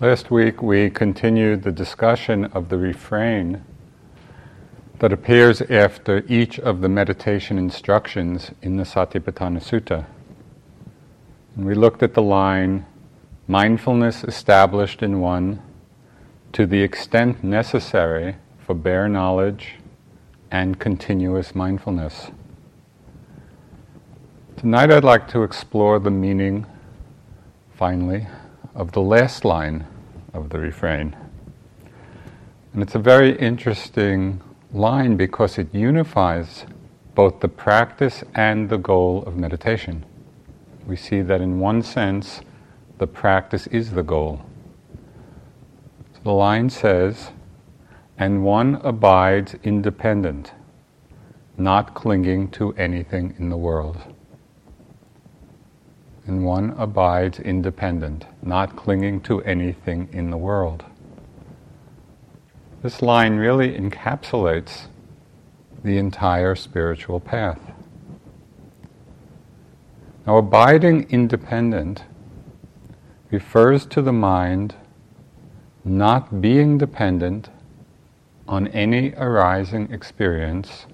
Last week we continued the discussion of the refrain that appears after each of the meditation instructions in the Satipatthana Sutta. And we looked at the line mindfulness established in one to the extent necessary for bare knowledge and continuous mindfulness. Tonight I'd like to explore the meaning, finally, of the last line of the refrain. And it's a very interesting line because it unifies both the practice and the goal of meditation. We see that in one sense, the practice is the goal. So the line says, and one abides independent, not clinging to anything in the world and one abides independent, not clinging to anything in the world. This line really encapsulates the entire spiritual path. Now, abiding independent refers to the mind not being dependent on any arising experience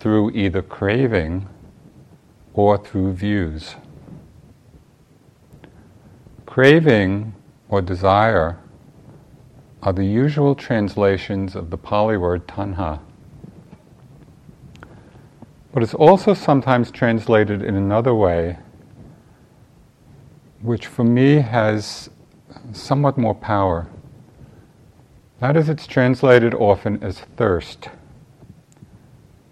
through either craving or through views. Craving or desire are the usual translations of the Pali word tanha. But it's also sometimes translated in another way, which for me has somewhat more power. That is, it's translated often as thirst.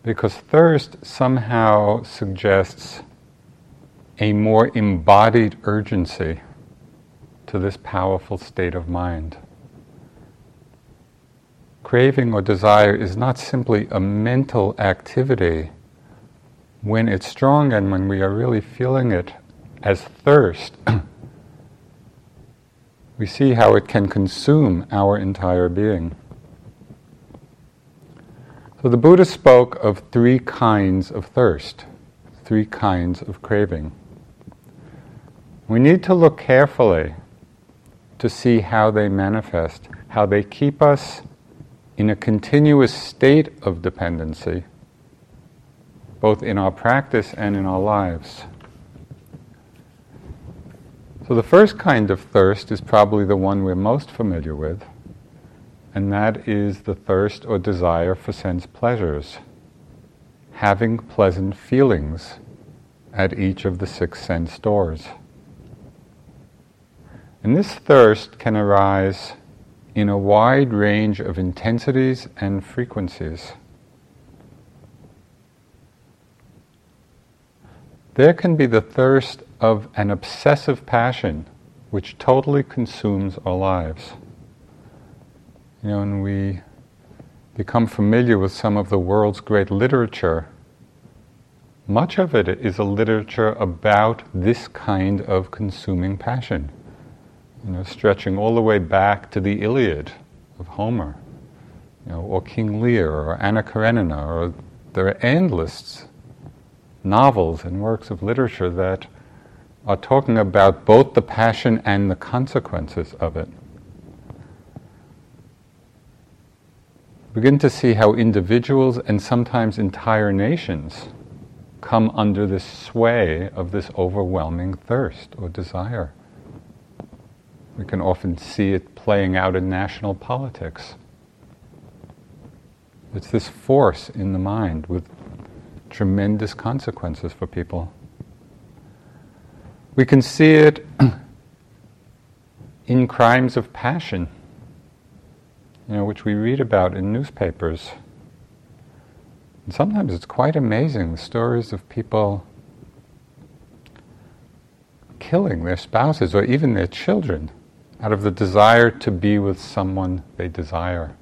Because thirst somehow suggests a more embodied urgency to this powerful state of mind. Craving or desire is not simply a mental activity when it's strong and when we are really feeling it as thirst. we see how it can consume our entire being. So the Buddha spoke of three kinds of thirst, three kinds of craving. We need to look carefully to see how they manifest, how they keep us in a continuous state of dependency, both in our practice and in our lives. So, the first kind of thirst is probably the one we're most familiar with, and that is the thirst or desire for sense pleasures, having pleasant feelings at each of the six sense doors. And this thirst can arise in a wide range of intensities and frequencies. There can be the thirst of an obsessive passion which totally consumes our lives. You know, when we become familiar with some of the world's great literature, much of it is a literature about this kind of consuming passion you know, stretching all the way back to the Iliad of Homer, you know, or King Lear, or Anna Karenina, or there are endless novels and works of literature that are talking about both the passion and the consequences of it. Begin to see how individuals and sometimes entire nations come under the sway of this overwhelming thirst or desire. We can often see it playing out in national politics. It's this force in the mind with tremendous consequences for people. We can see it in crimes of passion, you know, which we read about in newspapers. And sometimes it's quite amazing the stories of people killing their spouses or even their children out of the desire to be with someone they desire.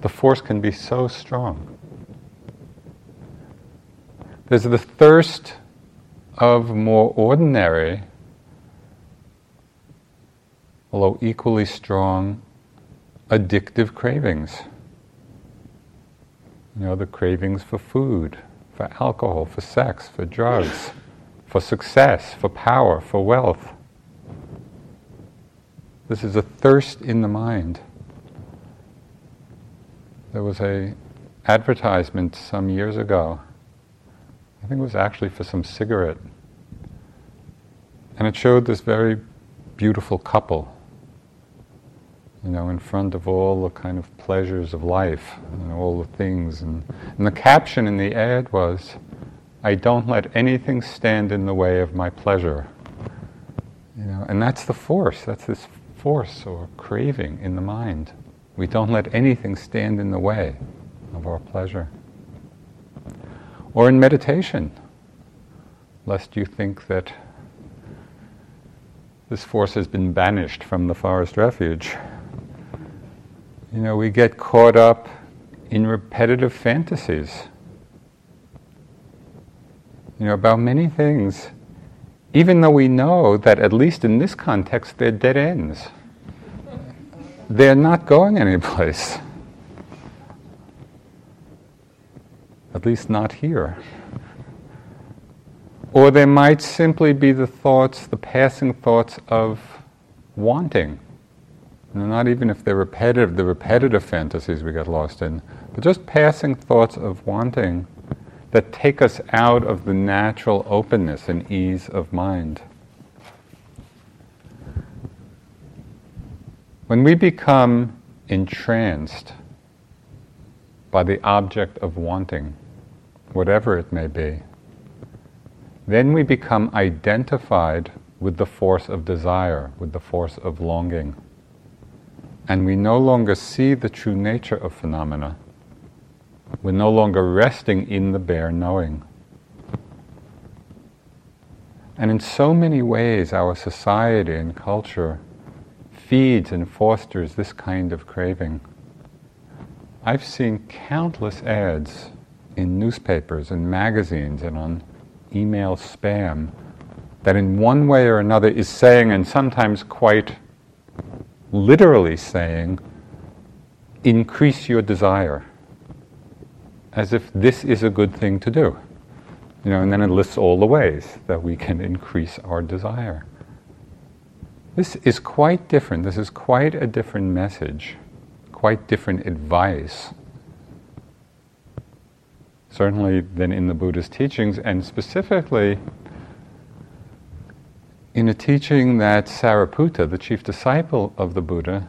The force can be so strong. There's the thirst of more ordinary, although equally strong, addictive cravings. You know, the cravings for food, for alcohol, for sex, for drugs, for success, for power, for wealth. This is a thirst in the mind. There was a advertisement some years ago. I think it was actually for some cigarette. And it showed this very beautiful couple, you know, in front of all the kind of pleasures of life and all the things. And, and the caption in the ad was, I don't let anything stand in the way of my pleasure. You know, and that's the force, that's this force or craving in the mind. We don't let anything stand in the way of our pleasure. Or in meditation, lest you think that this force has been banished from the forest refuge. You know, we get caught up in repetitive fantasies. You know, about many things even though we know that, at least in this context, they're dead ends. They're not going anyplace. At least not here. Or they might simply be the thoughts, the passing thoughts of wanting. not even if they're repetitive, the repetitive fantasies we get lost in, but just passing thoughts of wanting that take us out of the natural openness and ease of mind. When we become entranced by the object of wanting, whatever it may be, then we become identified with the force of desire, with the force of longing. And we no longer see the true nature of phenomena we're no longer resting in the bare knowing. And in so many ways, our society and culture feeds and fosters this kind of craving. I've seen countless ads in newspapers and magazines and on email spam that, in one way or another, is saying, and sometimes quite literally saying, increase your desire as if this is a good thing to do. You know, and then it lists all the ways that we can increase our desire. This is quite different. This is quite a different message, quite different advice, certainly than in the Buddha's teachings, and specifically in a teaching that Sariputta, the chief disciple of the Buddha,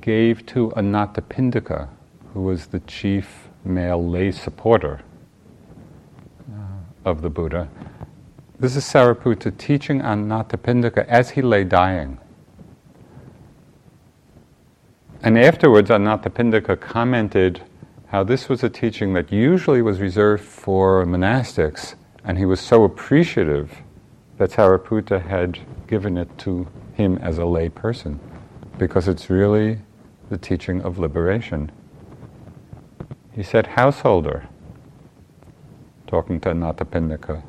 gave to Anathapindika, who was the chief male lay supporter uh, of the Buddha. This is Sariputta teaching Anathapindika as he lay dying. And afterwards, Anathapindika commented how this was a teaching that usually was reserved for monastics, and he was so appreciative that Sariputta had given it to him as a lay person, because it's really the teaching of liberation. He said, Householder, talking to Anathapindika,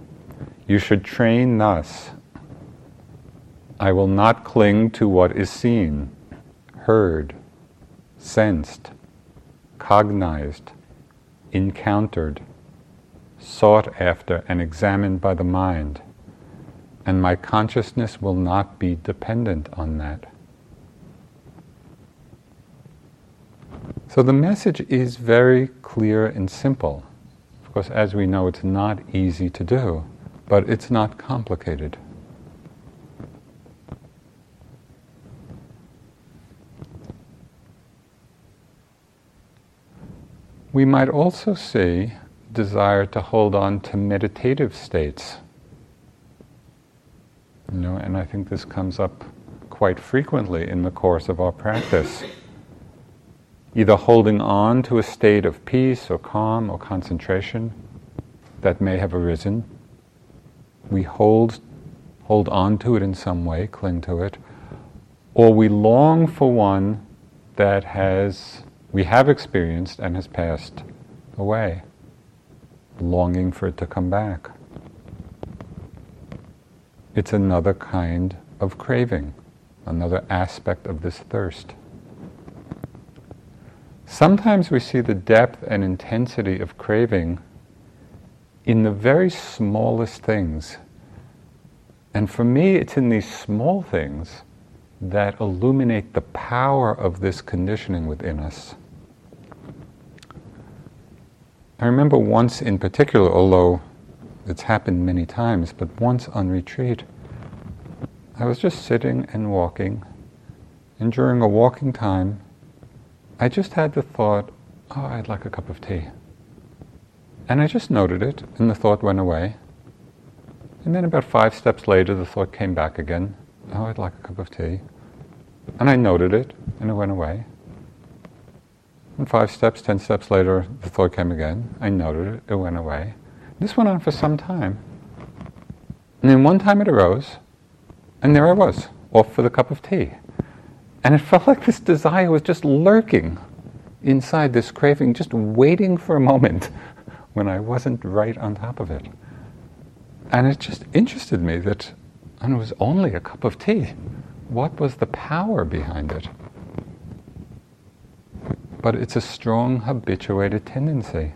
you should train thus. I will not cling to what is seen, heard, sensed, cognized, encountered, sought after, and examined by the mind, and my consciousness will not be dependent on that. So the message is very clear and simple. Of course, as we know, it's not easy to do, but it's not complicated. We might also see desire to hold on to meditative states. You know, and I think this comes up quite frequently in the course of our practice either holding on to a state of peace or calm or concentration that may have arisen. We hold, hold on to it in some way, cling to it, or we long for one that has we have experienced and has passed away, longing for it to come back. It's another kind of craving, another aspect of this thirst. Sometimes we see the depth and intensity of craving in the very smallest things. And for me, it's in these small things that illuminate the power of this conditioning within us. I remember once in particular, although it's happened many times, but once on retreat, I was just sitting and walking, and during a walking time, I just had the thought, oh, I'd like a cup of tea. And I just noted it, and the thought went away. And then about five steps later, the thought came back again. Oh, I'd like a cup of tea. And I noted it, and it went away. And five steps, ten steps later, the thought came again. I noted it, it went away. This went on for some time. And then one time it arose, and there I was, off for the cup of tea. And it felt like this desire was just lurking inside this craving, just waiting for a moment when I wasn't right on top of it. And it just interested me that, and it was only a cup of tea. What was the power behind it? But it's a strong habituated tendency.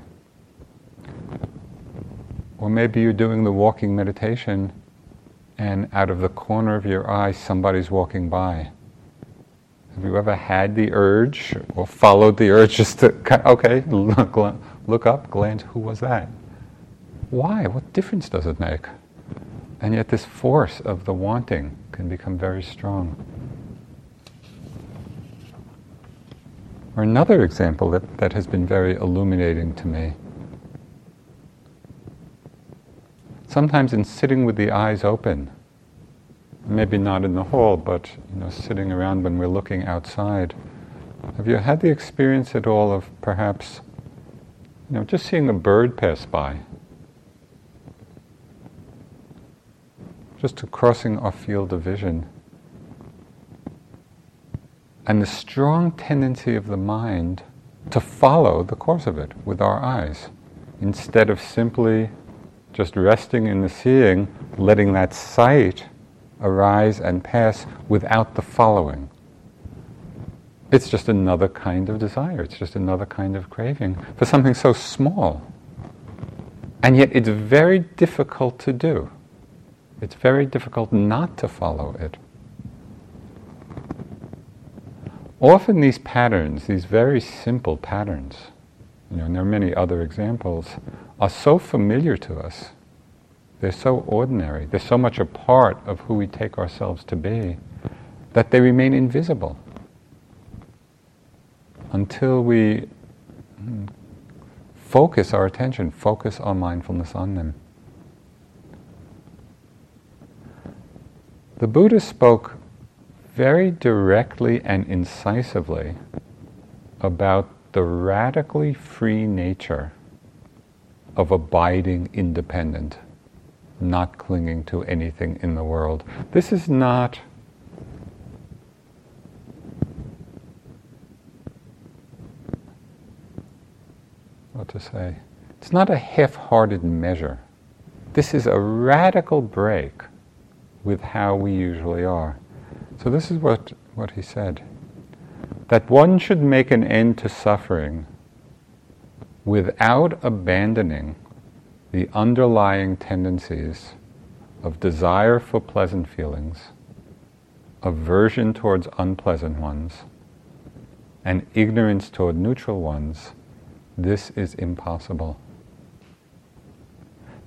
Or maybe you're doing the walking meditation and out of the corner of your eye somebody's walking by. Have you ever had the urge or followed the urge just to, okay, look, look up, glance, who was that? Why? What difference does it make? And yet, this force of the wanting can become very strong. Or another example that, that has been very illuminating to me. Sometimes, in sitting with the eyes open, maybe not in the hall, but you know, sitting around when we're looking outside, have you had the experience at all of perhaps, you know, just seeing a bird pass by? Just a crossing our field of vision. And the strong tendency of the mind to follow the course of it with our eyes, instead of simply just resting in the seeing, letting that sight arise and pass without the following. It's just another kind of desire, it's just another kind of craving for something so small. And yet it's very difficult to do. It's very difficult not to follow it. Often these patterns, these very simple patterns, you know, and there are many other examples, are so familiar to us they're so ordinary, they're so much a part of who we take ourselves to be, that they remain invisible. Until we hmm, focus our attention, focus our mindfulness on them. The Buddha spoke very directly and incisively about the radically free nature of abiding independent not clinging to anything in the world. This is not what to say. It's not a half-hearted measure. This is a radical break with how we usually are. So this is what, what he said. That one should make an end to suffering without abandoning the underlying tendencies of desire for pleasant feelings, aversion towards unpleasant ones, and ignorance toward neutral ones, this is impossible.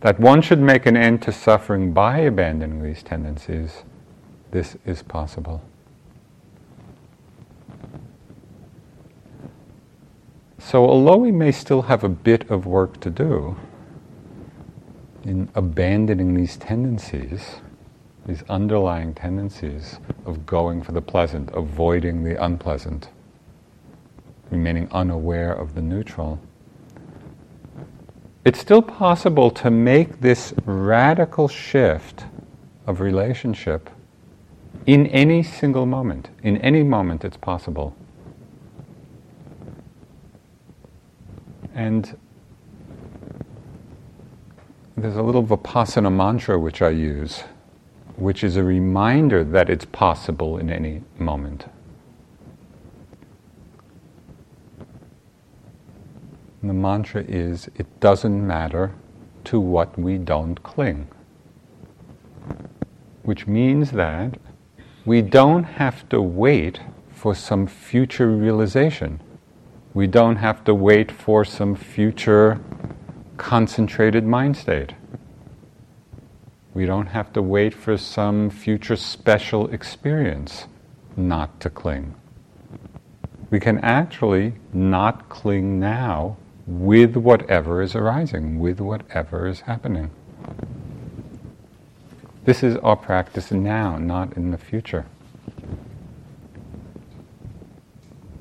That one should make an end to suffering by abandoning these tendencies, this is possible. So, although we may still have a bit of work to do, in abandoning these tendencies, these underlying tendencies of going for the pleasant, avoiding the unpleasant, remaining unaware of the neutral, it's still possible to make this radical shift of relationship in any single moment. In any moment, it's possible. And there's a little Vipassana mantra which I use, which is a reminder that it's possible in any moment. And the mantra is it doesn't matter to what we don't cling. Which means that we don't have to wait for some future realization. We don't have to wait for some future concentrated mind state. We don't have to wait for some future special experience not to cling. We can actually not cling now with whatever is arising, with whatever is happening. This is our practice now, not in the future.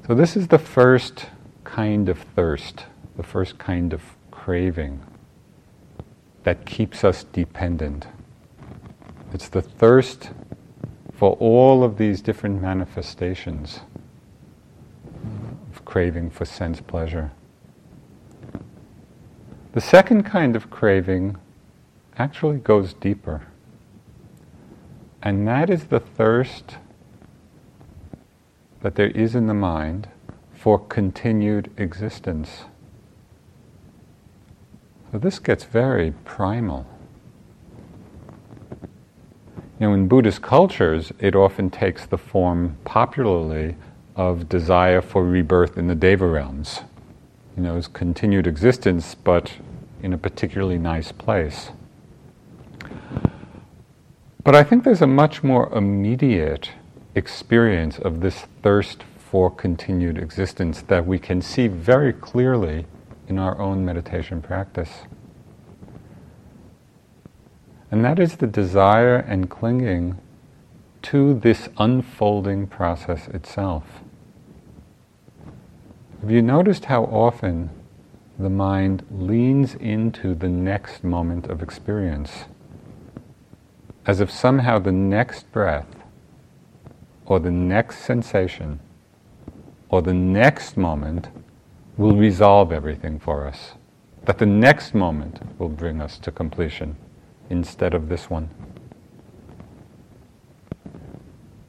So, this is the first kind of thirst, the first kind of craving that keeps us dependent. It's the thirst for all of these different manifestations of craving for sense pleasure. The second kind of craving actually goes deeper. And that is the thirst that there is in the mind for continued existence. So this gets very primal. You know, in Buddhist cultures, it often takes the form popularly of desire for rebirth in the Deva realms. You know, as continued existence, but in a particularly nice place. But I think there's a much more immediate experience of this thirst for continued existence that we can see very clearly in our own meditation practice. And that is the desire and clinging to this unfolding process itself. Have you noticed how often the mind leans into the next moment of experience? As if somehow the next breath or the next sensation or the next moment will resolve everything for us. That the next moment will bring us to completion instead of this one.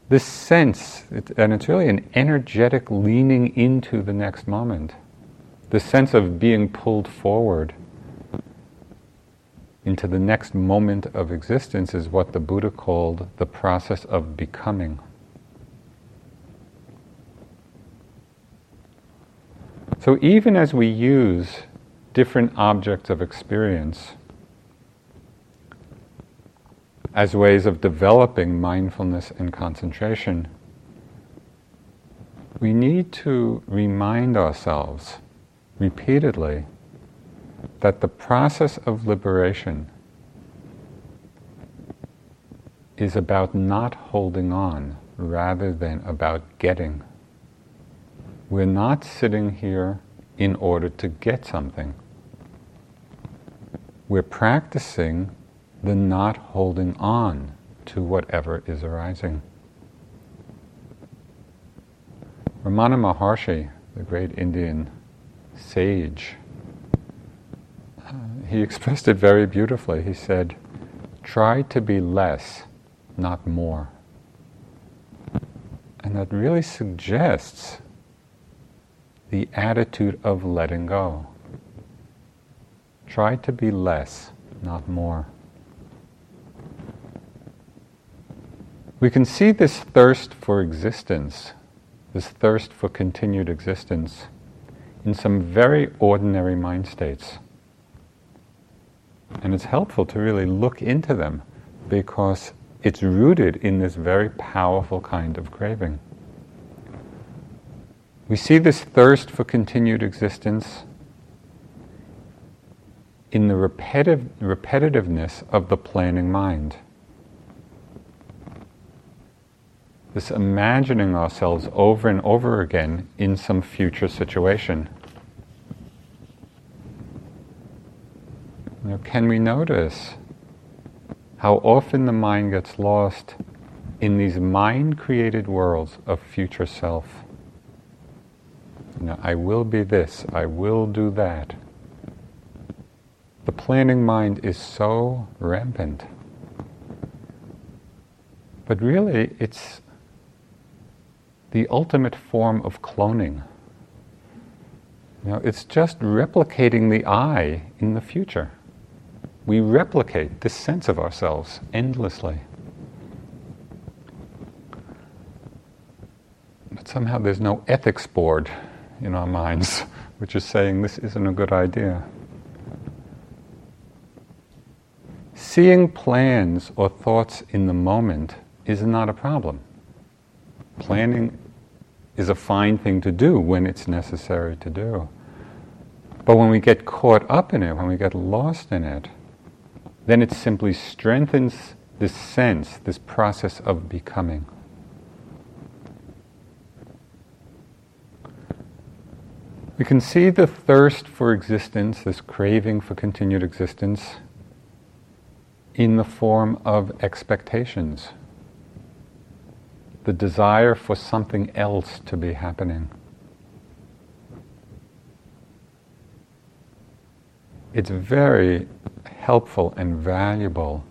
This sense, and it's really an energetic leaning into the next moment, the sense of being pulled forward into the next moment of existence is what the Buddha called the process of becoming. So even as we use different objects of experience as ways of developing mindfulness and concentration, we need to remind ourselves repeatedly that the process of liberation is about not holding on rather than about getting. We're not sitting here in order to get something. We're practicing the not holding on to whatever is arising. Ramana Maharshi, the great Indian sage, uh, he expressed it very beautifully. He said, Try to be less, not more. And that really suggests the attitude of letting go. Try to be less, not more. We can see this thirst for existence, this thirst for continued existence, in some very ordinary mind states. And it's helpful to really look into them because it's rooted in this very powerful kind of craving. We see this thirst for continued existence in the repetitive, repetitiveness of the planning mind. This imagining ourselves over and over again in some future situation. Know, can we notice how often the mind gets lost in these mind created worlds of future self? I will be this, I will do that. The planning mind is so rampant. But really, it's the ultimate form of cloning. Know, it's just replicating the I in the future. We replicate this sense of ourselves endlessly. But somehow there's no ethics board in our minds which is saying this isn't a good idea. Seeing plans or thoughts in the moment is not a problem. Planning is a fine thing to do when it's necessary to do. But when we get caught up in it, when we get lost in it, then it simply strengthens this sense, this process of becoming. We can see the thirst for existence, this craving for continued existence, in the form of expectations, the desire for something else to be happening. It's very helpful and valuable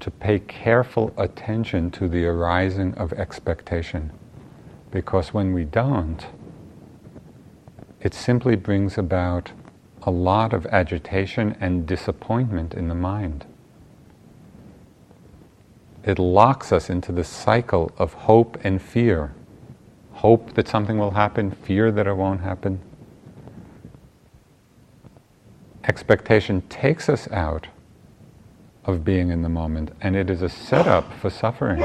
to pay careful attention to the arising of expectation. Because when we don't, it simply brings about a lot of agitation and disappointment in the mind. It locks us into the cycle of hope and fear. Hope that something will happen, fear that it won't happen. Expectation takes us out of being in the moment, and it is a setup for suffering.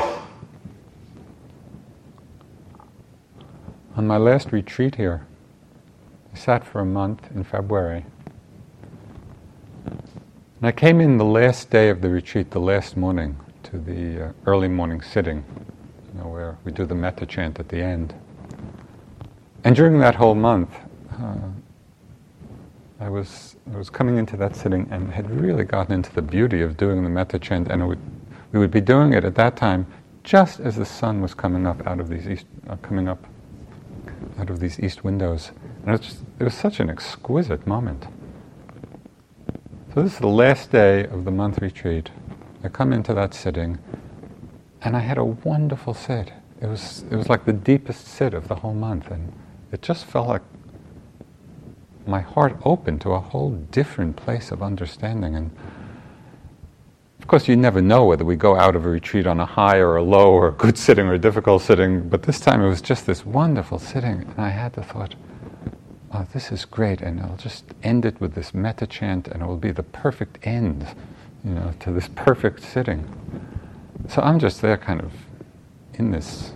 On my last retreat here, sat for a month in February. And I came in the last day of the retreat, the last morning, to the uh, early morning sitting, you know, where we do the metta chant at the end. And during that whole month, uh, I was I was coming into that sitting and had really gotten into the beauty of doing the metta chant, and would, we would be doing it at that time just as the sun was coming up out of these east, uh, coming up out of these east windows, and it was, just, it was such an exquisite moment. So this is the last day of the month retreat. I come into that sitting, and I had a wonderful sit. It was it was like the deepest sit of the whole month, and it just felt like my heart opened to a whole different place of understanding. And of course, you never know whether we go out of a retreat on a high or a low or a good sitting or a difficult sitting, but this time it was just this wonderful sitting, and I had the thought, oh, this is great, and I'll just end it with this metta chant, and it will be the perfect end, you know, to this perfect sitting. So I'm just there kind of in this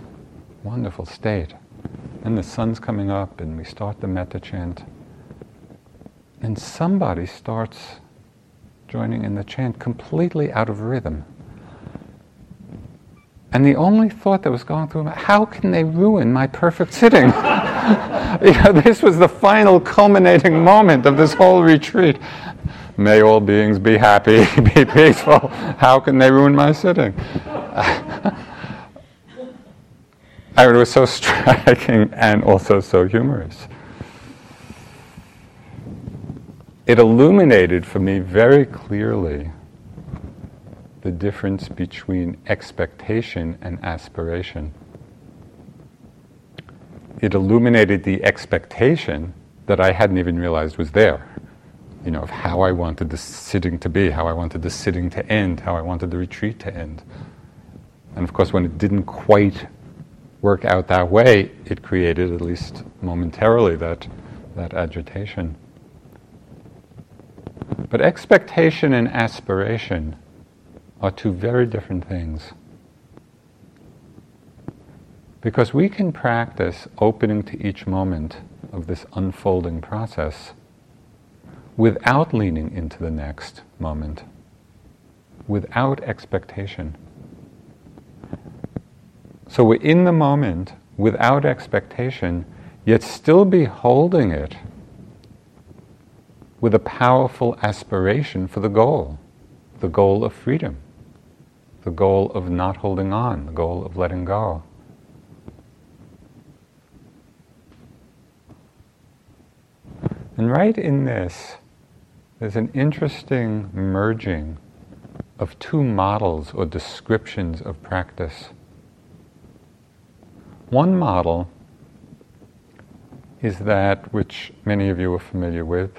wonderful state. And the sun's coming up, and we start the metta chant and somebody starts joining in the chant completely out of rhythm. And the only thought that was going through my how can they ruin my perfect sitting? you know, this was the final culminating moment of this whole retreat. May all beings be happy, be peaceful. How can they ruin my sitting? I mean, it was so striking and also so humorous it illuminated for me very clearly the difference between expectation and aspiration. It illuminated the expectation that I hadn't even realized was there. You know, of how I wanted the sitting to be, how I wanted the sitting to end, how I wanted the retreat to end. And of course, when it didn't quite work out that way, it created, at least momentarily, that, that agitation. But expectation and aspiration are two very different things. Because we can practice opening to each moment of this unfolding process without leaning into the next moment, without expectation. So we're in the moment without expectation, yet still be holding it with a powerful aspiration for the goal the goal of freedom, the goal of not holding on, the goal of letting go. And right in this, there's an interesting merging of two models or descriptions of practice. One model is that which many of you are familiar with,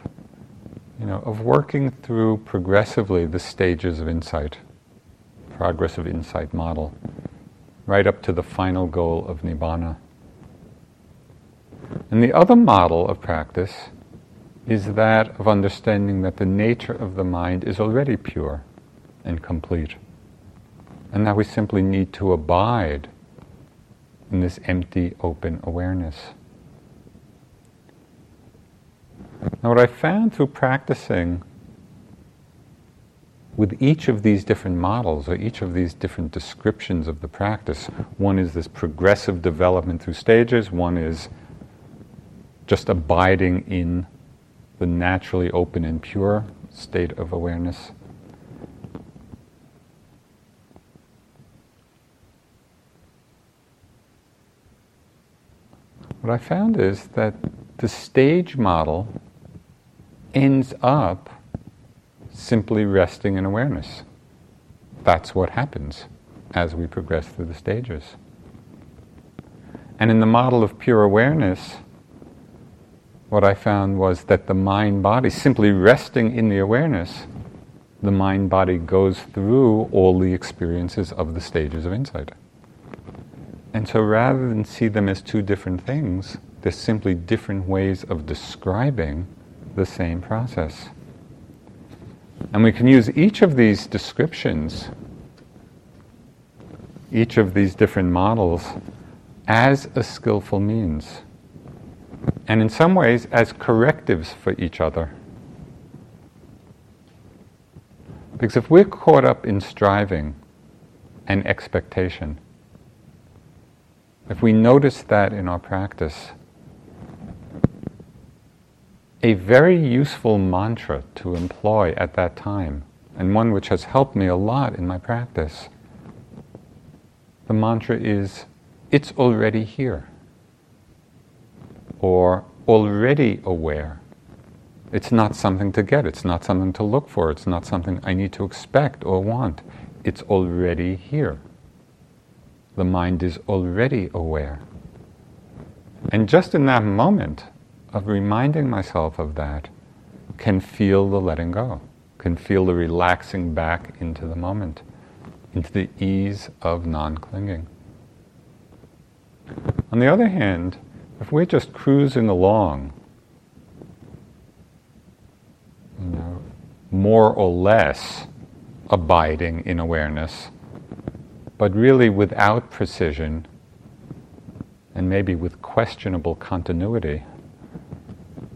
you know, of working through progressively the stages of insight, progress of insight model. right up to the final goal of Nibbana. And the other model of practice is that of understanding that the nature of the mind is already pure and complete. And that we simply need to abide in this empty, open awareness. Now, what I found through practicing with each of these different models or each of these different descriptions of the practice, one is this progressive development through stages, one is just abiding in the naturally open and pure state of awareness. What I found is that the stage model ends up simply resting in awareness. That's what happens as we progress through the stages. And in the model of pure awareness, what I found was that the mind body, simply resting in the awareness, the mind body goes through all the experiences of the stages of insight. And so rather than see them as two different things, they're simply different ways of describing the same process. And we can use each of these descriptions, each of these different models, as a skillful means. And in some ways, as correctives for each other. Because if we're caught up in striving and expectation, if we notice that in our practice, a very useful mantra to employ at that time, and one which has helped me a lot in my practice. The mantra is, it's already here, or already aware. It's not something to get, it's not something to look for, it's not something I need to expect or want. It's already here. The mind is already aware. And just in that moment, of reminding myself of that can feel the letting go, can feel the relaxing back into the moment, into the ease of non clinging. On the other hand, if we're just cruising along, you know, more or less abiding in awareness, but really without precision and maybe with questionable continuity,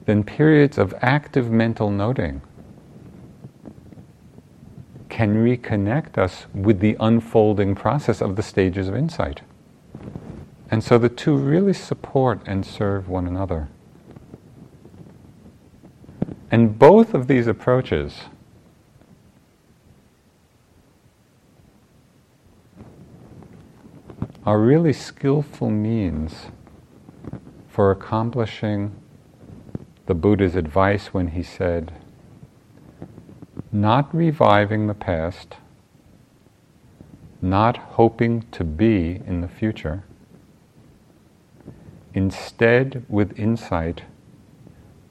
then periods of active mental noting can reconnect us with the unfolding process of the stages of insight. And so the two really support and serve one another. And both of these approaches are really skillful means for accomplishing the Buddha's advice when he said, not reviving the past, not hoping to be in the future, instead, with insight,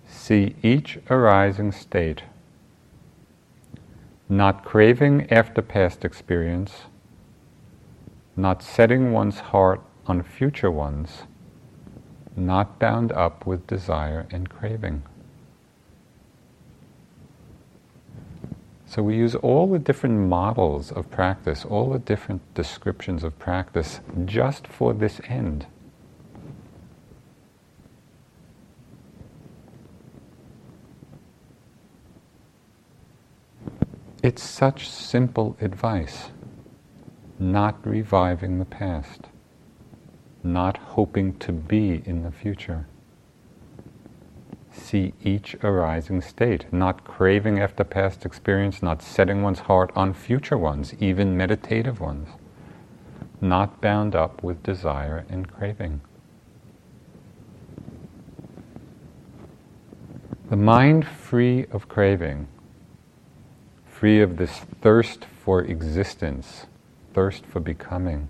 see each arising state, not craving after past experience, not setting one's heart on future ones not bound up with desire and craving. So we use all the different models of practice, all the different descriptions of practice just for this end. It's such simple advice, not reviving the past not hoping to be in the future. See each arising state, not craving after past experience, not setting one's heart on future ones, even meditative ones, not bound up with desire and craving. The mind free of craving, free of this thirst for existence, thirst for becoming,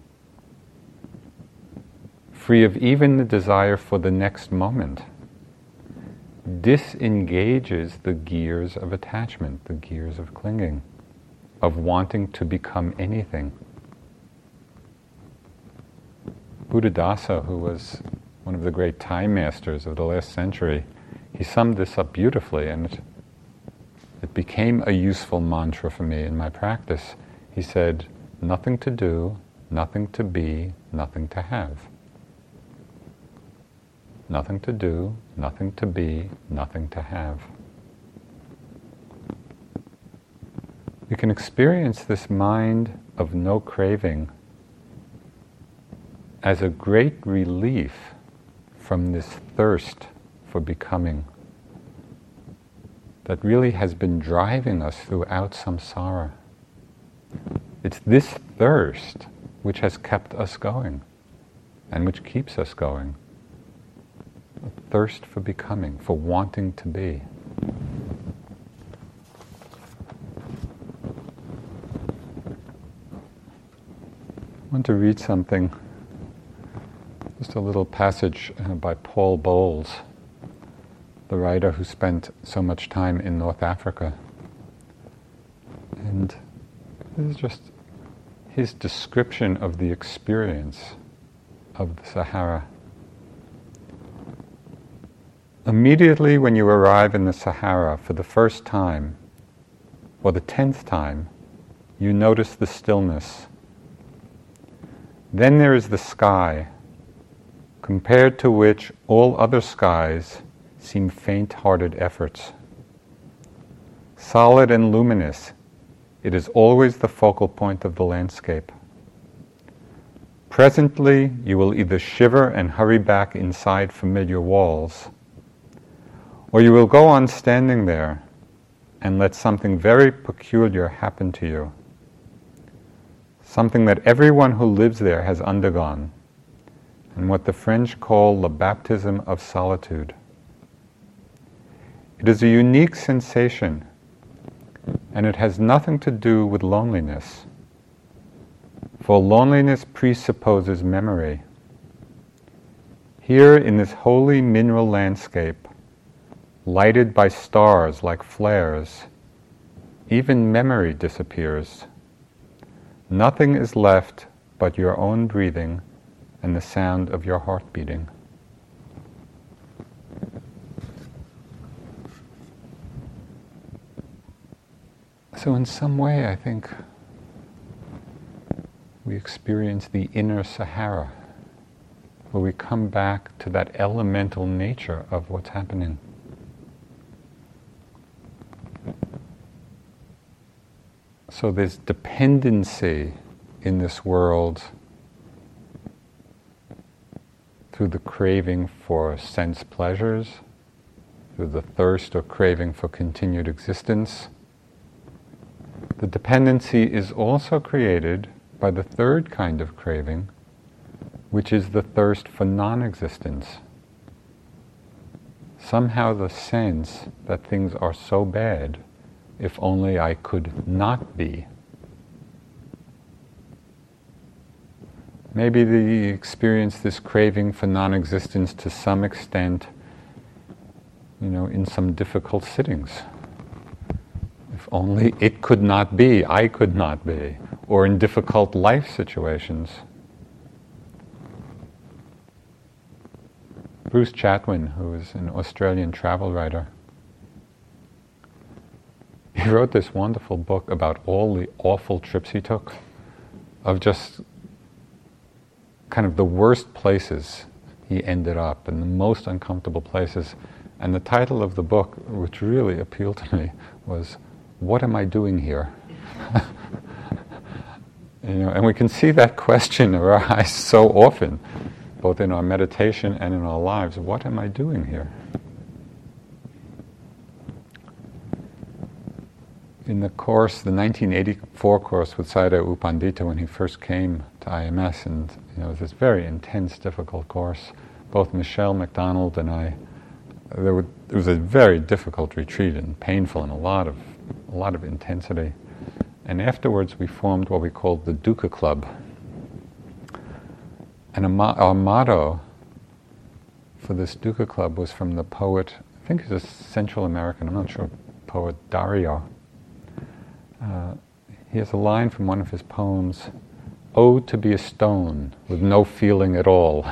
free of even the desire for the next moment, disengages the gears of attachment, the gears of clinging, of wanting to become anything. Buddhadasa, who was one of the great Thai masters of the last century, he summed this up beautifully, and it, it became a useful mantra for me in my practice. He said, Nothing to do, nothing to be, nothing to have. Nothing to do, nothing to be, nothing to have. You can experience this mind of no craving as a great relief from this thirst for becoming that really has been driving us throughout samsara. It's this thirst which has kept us going and which keeps us going. A thirst for becoming, for wanting to be. I want to read something, just a little passage uh, by Paul Bowles, the writer who spent so much time in North Africa. And this is just his description of the experience of the Sahara. Immediately when you arrive in the Sahara for the first time, or the tenth time, you notice the stillness. Then there is the sky, compared to which all other skies seem faint hearted efforts. Solid and luminous, it is always the focal point of the landscape. Presently, you will either shiver and hurry back inside familiar walls, or you will go on standing there and let something very peculiar happen to you. Something that everyone who lives there has undergone, and what the French call the baptism of solitude. It is a unique sensation and it has nothing to do with loneliness. For loneliness presupposes memory. Here in this holy mineral landscape, lighted by stars like flares, even memory disappears. Nothing is left but your own breathing and the sound of your heart beating. So, in some way, I think we experience the inner Sahara, where we come back to that elemental nature of what's happening. So, there's dependency in this world through the craving for sense pleasures, through the thirst or craving for continued existence the dependency is also created by the third kind of craving, which is the thirst for non existence. Somehow the sense that things are so bad, if only I could not be. Maybe they experience this craving for non existence to some extent, you know, in some difficult sittings If only it could not be, I could not be, or in difficult life situations. Bruce Chatwin, who is an Australian travel writer, he wrote this wonderful book about all the awful trips he took, of just kind of the worst places he ended up and the most uncomfortable places. And the title of the book, which really appealed to me, was what am I doing here? you know, and we can see that question arise so often, both in our meditation and in our lives. What am I doing here? In the course, the 1984 course with Sayadaw U Pandita, when he first came to IMS, and you know, it was this very intense, difficult course. Both Michele McDonald and I, there were, it was a very difficult retreat and painful and a lot of a lot of intensity. And afterwards, we formed what we called the Dukkha Club. And our motto for this Dukkha Club was from the poet, I think he's a Central American, I'm not sure, poet Dario. Uh, he has a line from one of his poems oh, to be a stone with no feeling at all.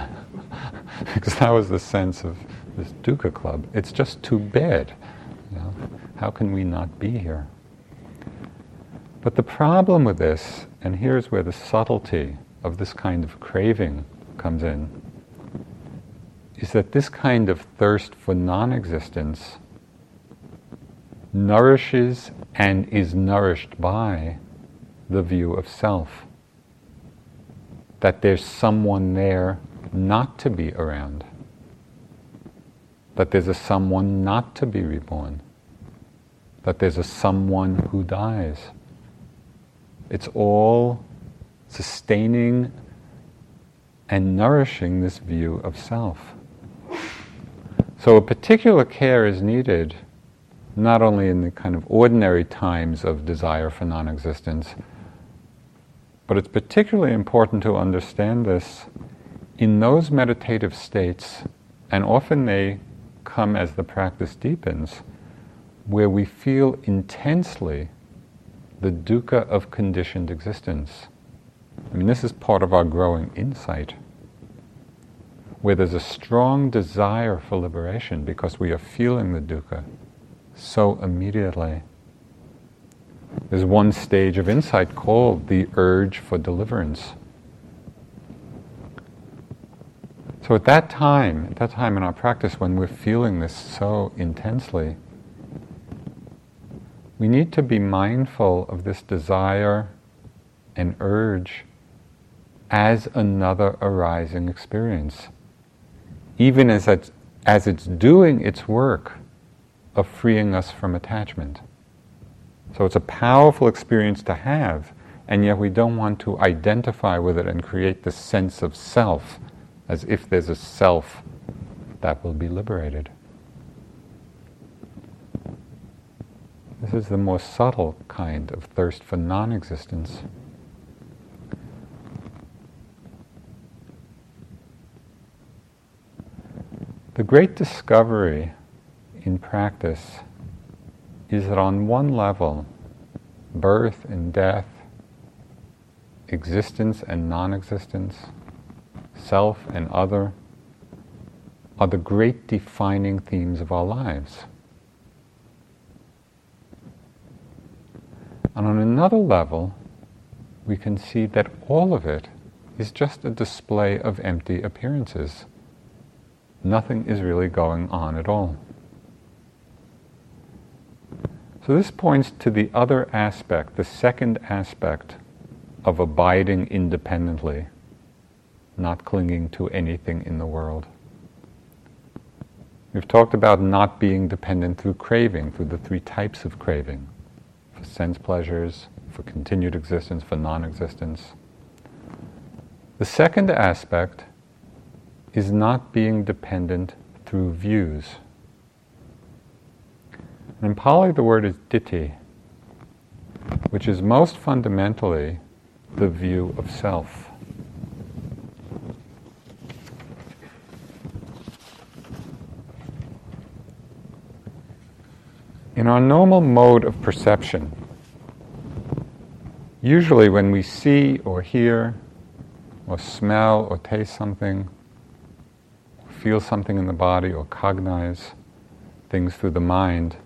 because that was the sense of this dukkha club. It's just too bad. You know? How can we not be here? But the problem with this, and here's where the subtlety of this kind of craving comes in, is that this kind of thirst for non existence nourishes and is nourished by the view of self. That there's someone there not to be around. That there's a someone not to be reborn. That there's a someone who dies. It's all sustaining and nourishing this view of self. So, a particular care is needed not only in the kind of ordinary times of desire for non existence, but it's particularly important to understand this in those meditative states, and often they come as the practice deepens, where we feel intensely the dukkha of conditioned existence. I mean, this is part of our growing insight, where there's a strong desire for liberation because we are feeling the dukkha so immediately. There's one stage of insight called the urge for deliverance. So at that time, at that time in our practice when we're feeling this so intensely, we need to be mindful of this desire and urge as another arising experience. Even as it's, as it's doing its work of freeing us from attachment. So it's a powerful experience to have, and yet we don't want to identify with it and create the sense of self as if there's a self that will be liberated. This is the more subtle kind of thirst for non existence. The great discovery in practice is that on one level, birth and death, existence and non existence, self and other, are the great defining themes of our lives. And on another level, we can see that all of it is just a display of empty appearances. Nothing is really going on at all. So this points to the other aspect, the second aspect of abiding independently, not clinging to anything in the world. We've talked about not being dependent through craving, through the three types of craving for sense pleasures, for continued existence, for non existence. The second aspect is not being dependent through views. In Pali, the word is ditthi, which is most fundamentally the view of self. In our normal mode of perception, usually when we see or hear or smell or taste something, feel something in the body or cognize things through the mind,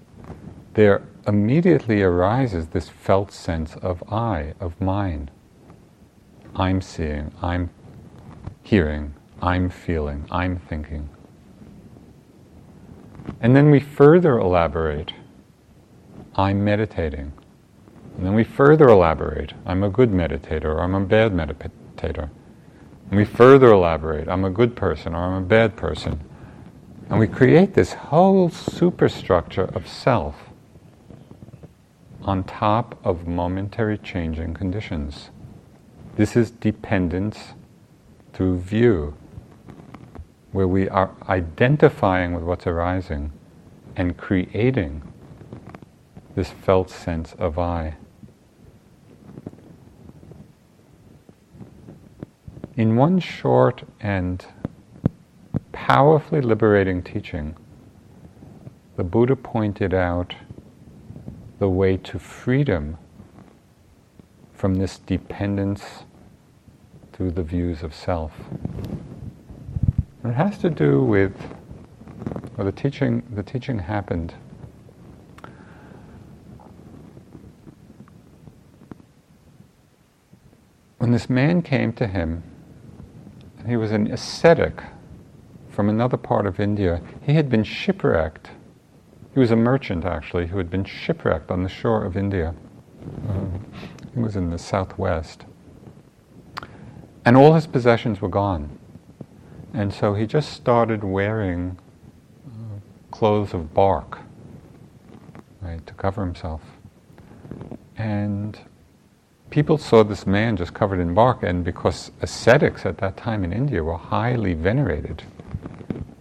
there immediately arises this felt sense of I, of mine. I'm seeing, I'm hearing, I'm feeling, I'm thinking. And then we further elaborate I'm meditating. And then we further elaborate I'm a good meditator or I'm a bad meditator. And we further elaborate I'm a good person or I'm a bad person. And we create this whole superstructure of self top of momentary changing conditions. This is dependence through view, where we are identifying with what's arising and creating this felt sense of I. In one short and powerfully liberating teaching, the Buddha pointed out the way to freedom from this dependence through the views of self. And it has to do with, well, the teaching, the teaching happened when this man came to him, he was an ascetic from another part of India. He had been shipwrecked. He was a merchant, actually, who had been shipwrecked on the shore of India. Uh, he was in the southwest. And all his possessions were gone. And so he just started wearing uh, clothes of bark, right, to cover himself. And people saw this man just covered in bark, and because ascetics at that time in India were highly venerated,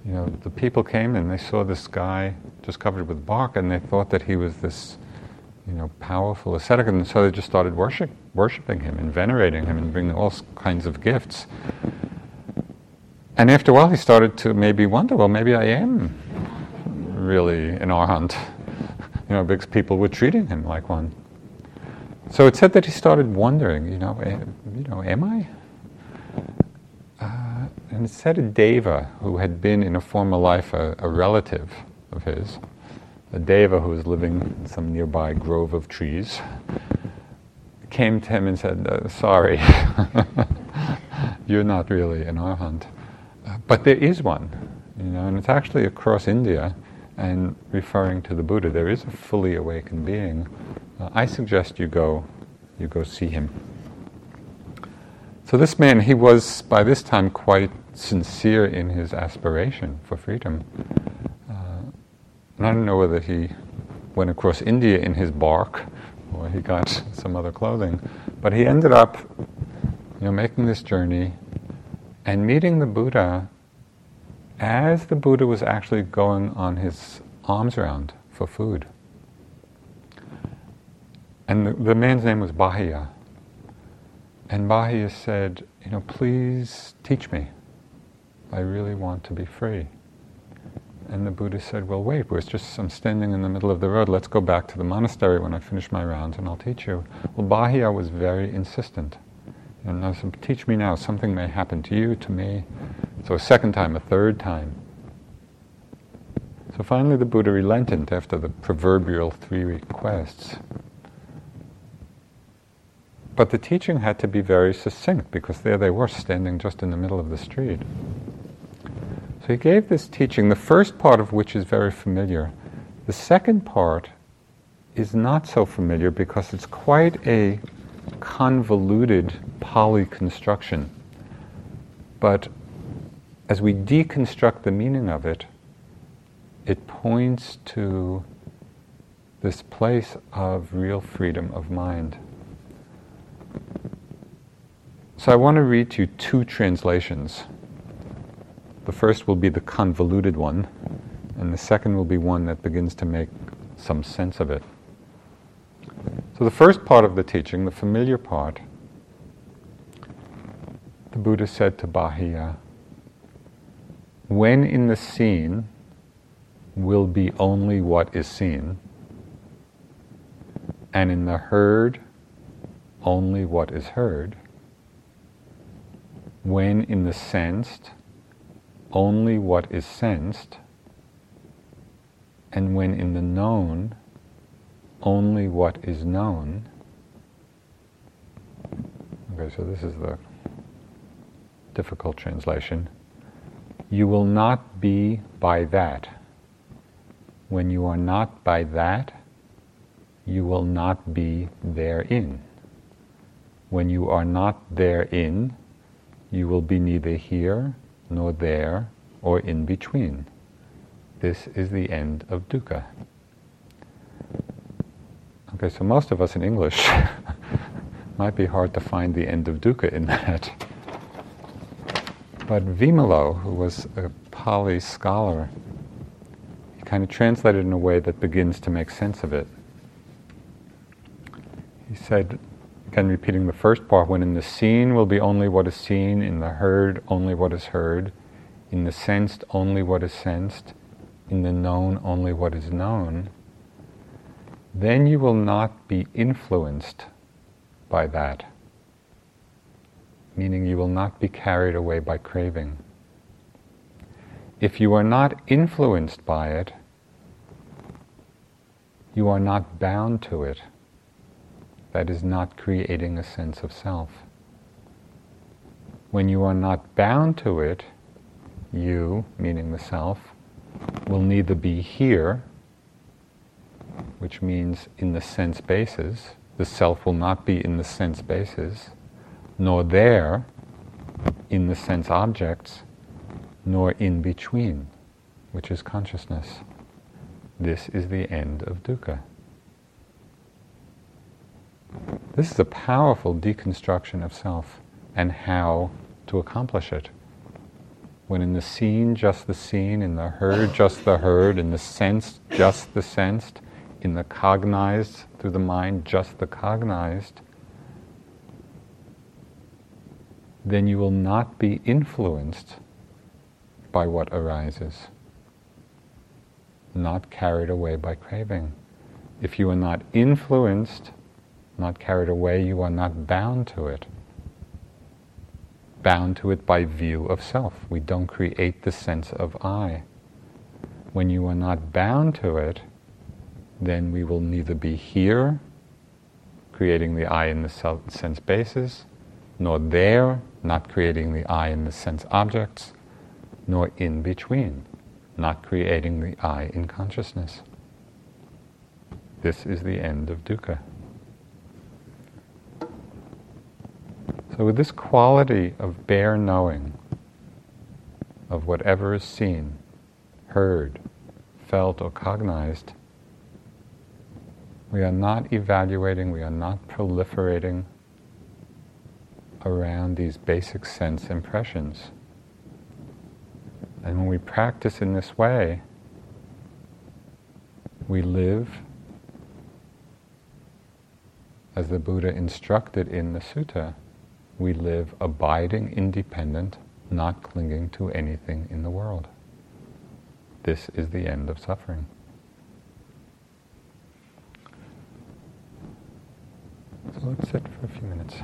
you know, the people came and they saw this guy just covered with bark, and they thought that he was this, you know, powerful ascetic, and so they just started worship, worshiping him and venerating him and bringing all kinds of gifts. And after a while, he started to maybe wonder, well, maybe I am really an arhat, you know, because people were treating him like one. So it said that he started wondering, you know, eh, you know, am I? Uh, and it said a deva who had been in a former life a, a, relative of his, a deva who was living in some nearby grove of trees, came to him and said, uh, "Sorry, you're not really an arhat, but there is one, you know, and it's actually across India." And referring to the Buddha, there is a fully awakened being uh, I suggest you go, you go see him. So this man, he was by this time quite sincere in his aspiration for freedom. And I don't know whether he went across India in his bark or he got some other clothing, but he ended up, you know, making this journey and meeting the Buddha as the Buddha was actually going on his alms round for food. And the, the man's name was Bahiya. And Bahiya said, You know, please teach me. I really want to be free. And the Buddha said, Well, wait, we're just, I'm standing in the middle of the road. Let's go back to the monastery when I finish my rounds and I'll teach you. Well, Bahiya was very insistent. And I said, Teach me now. Something may happen to you, to me. So a second time, a third time. So finally, the Buddha relented after the proverbial three requests. But the teaching had to be very succinct because there they were standing just in the middle of the street. So he gave this teaching, the first part of which is very familiar. The second part is not so familiar because it's quite a convoluted Pali construction. But as we deconstruct the meaning of it, it points to this place of real freedom of mind. So I want to read to you two translations. The first will be the convoluted one, and the second will be one that begins to make some sense of it. So, the first part of the teaching, the familiar part, the Buddha said to Bahiya, When in the seen will be only what is seen, and in the heard only what is heard, when in the sensed, only what is sensed, and when in the known, only what is known. Okay, so this is the difficult translation. You will not be by that. When you are not by that, you will not be therein. When you are not therein, you will be neither here nor there or in between. This is the end of dukkha. Okay, so most of us in English might be hard to find the end of dukkha in that. But Vimalo, who was a Pali scholar, he kind of translated in a way that begins to make sense of it. He said, Again, repeating the first part when in the seen will be only what is seen, in the heard, only what is heard, in the sensed, only what is sensed, in the known, only what is known, then you will not be influenced by that. meaning you will not be carried away by craving. If you are not influenced by it, you are not bound to it. That is not creating a sense of self. When you are not bound to it, you, meaning the self, will neither be here, which means in the sense basis, the self will not be in the sense basis, nor there, in the sense objects, nor in between, which is consciousness. This is the end of dukkha. This is a powerful deconstruction of self and how to accomplish it. When in the seen, just the seen, in the heard, just the heard, in the sensed, just the sensed, in the cognized through the mind, just the cognized, then you will not be influenced by what arises, not carried away by craving. If you are not influenced, not carried away, you are not bound to it bound to it by view of self. We don't create the sense of I. When you are not bound to it, then we will neither be here, creating the I in the self, sense basis, nor there, not creating the I in the sense objects, nor in between, not creating the I in consciousness. This is the end of dukkha. So, with this quality of bare knowing of whatever is seen, heard, felt, or cognized, we are not evaluating, we are not proliferating around these basic sense impressions. And when we practice in this way, we live as the Buddha instructed in the sutta we live abiding independent, not clinging to anything in the world. This is the end of suffering. So let's sit for a few minutes.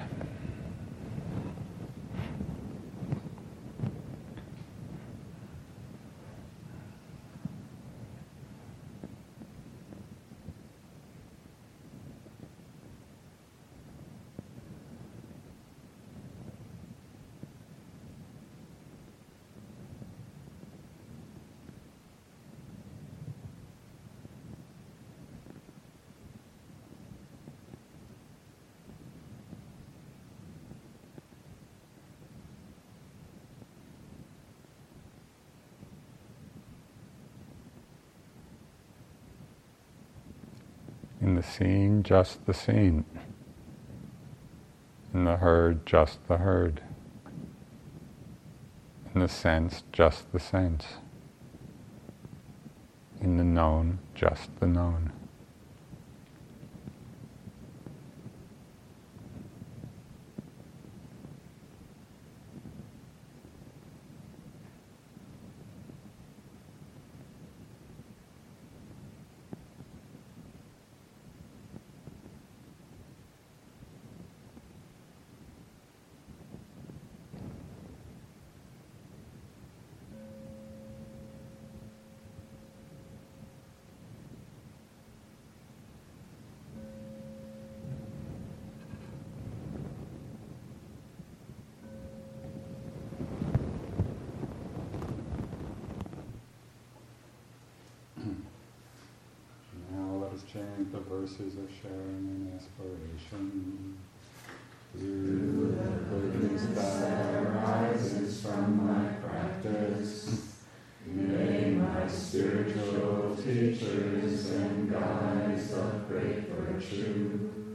In the seen, just the seen. In the heard, just the heard. In the sense, just the sense. In the known, just the known. Verses of sharing and aspiration. Through the goodness that arises from my practice, may my spiritual teachers and guides of great virtue,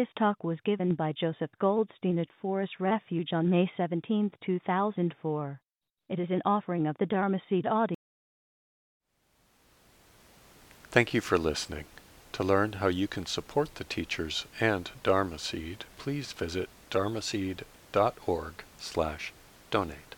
This talk was given by Joseph Goldstein at Forest Refuge on May 17, 2004. It is an offering of the Dharma Seed audio. Thank you for listening. To learn how you can support the teachers and Dharma Seed, please visit dharmaseed.org slash donate.